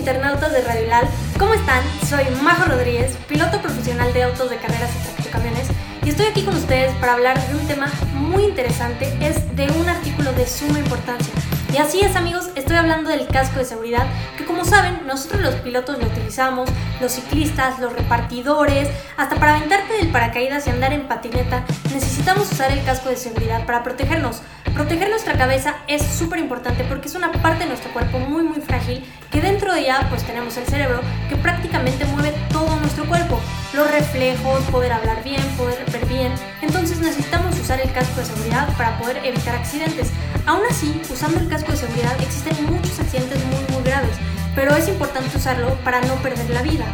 internautas de Radio Lal, ¿cómo están? Soy Majo Rodríguez, piloto profesional de autos de carreras y tractocamiones, y estoy aquí con ustedes para hablar de un tema muy interesante, es de un artículo de suma importancia. Y así es amigos, estoy hablando del casco de seguridad, que como saben, nosotros los pilotos lo utilizamos, los ciclistas, los repartidores, hasta para aventarte del paracaídas y andar en patineta, necesitamos usar el casco de seguridad para protegernos. Proteger nuestra cabeza es súper importante porque es una parte de nuestro cuerpo muy muy frágil que dentro de ella pues tenemos el cerebro que prácticamente mueve todo nuestro cuerpo, los reflejos, poder hablar bien, poder ver bien. Entonces necesitamos usar el casco de seguridad para poder evitar accidentes. Aún así, usando el casco de seguridad existen muchos accidentes muy muy graves, pero es importante usarlo para no perder la vida.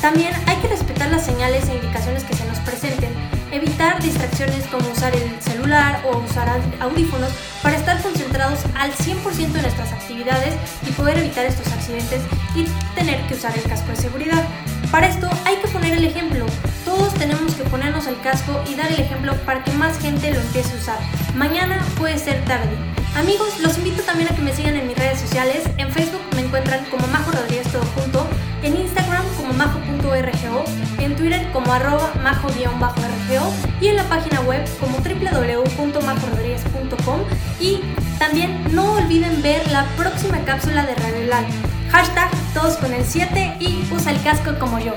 También hay que respetar las señales e indicaciones que se nos presenten evitar distracciones como usar el celular o usar audífonos para estar concentrados al 100% de nuestras actividades y poder evitar estos accidentes y tener que usar el casco de seguridad. Para esto hay que poner el ejemplo. Todos tenemos que el casco y dar el ejemplo para que más gente lo empiece a usar. Mañana puede ser tarde. Amigos, los invito también a que me sigan en mis redes sociales. En Facebook me encuentran como Majo Rodríguez todo junto, en Instagram como majo.rgo, en Twitter como arroba majo-rgo y en la página web como www.majorodríguez.com y también no olviden ver la próxima cápsula de Radio Hashtag todos con el 7 y usa el casco como yo.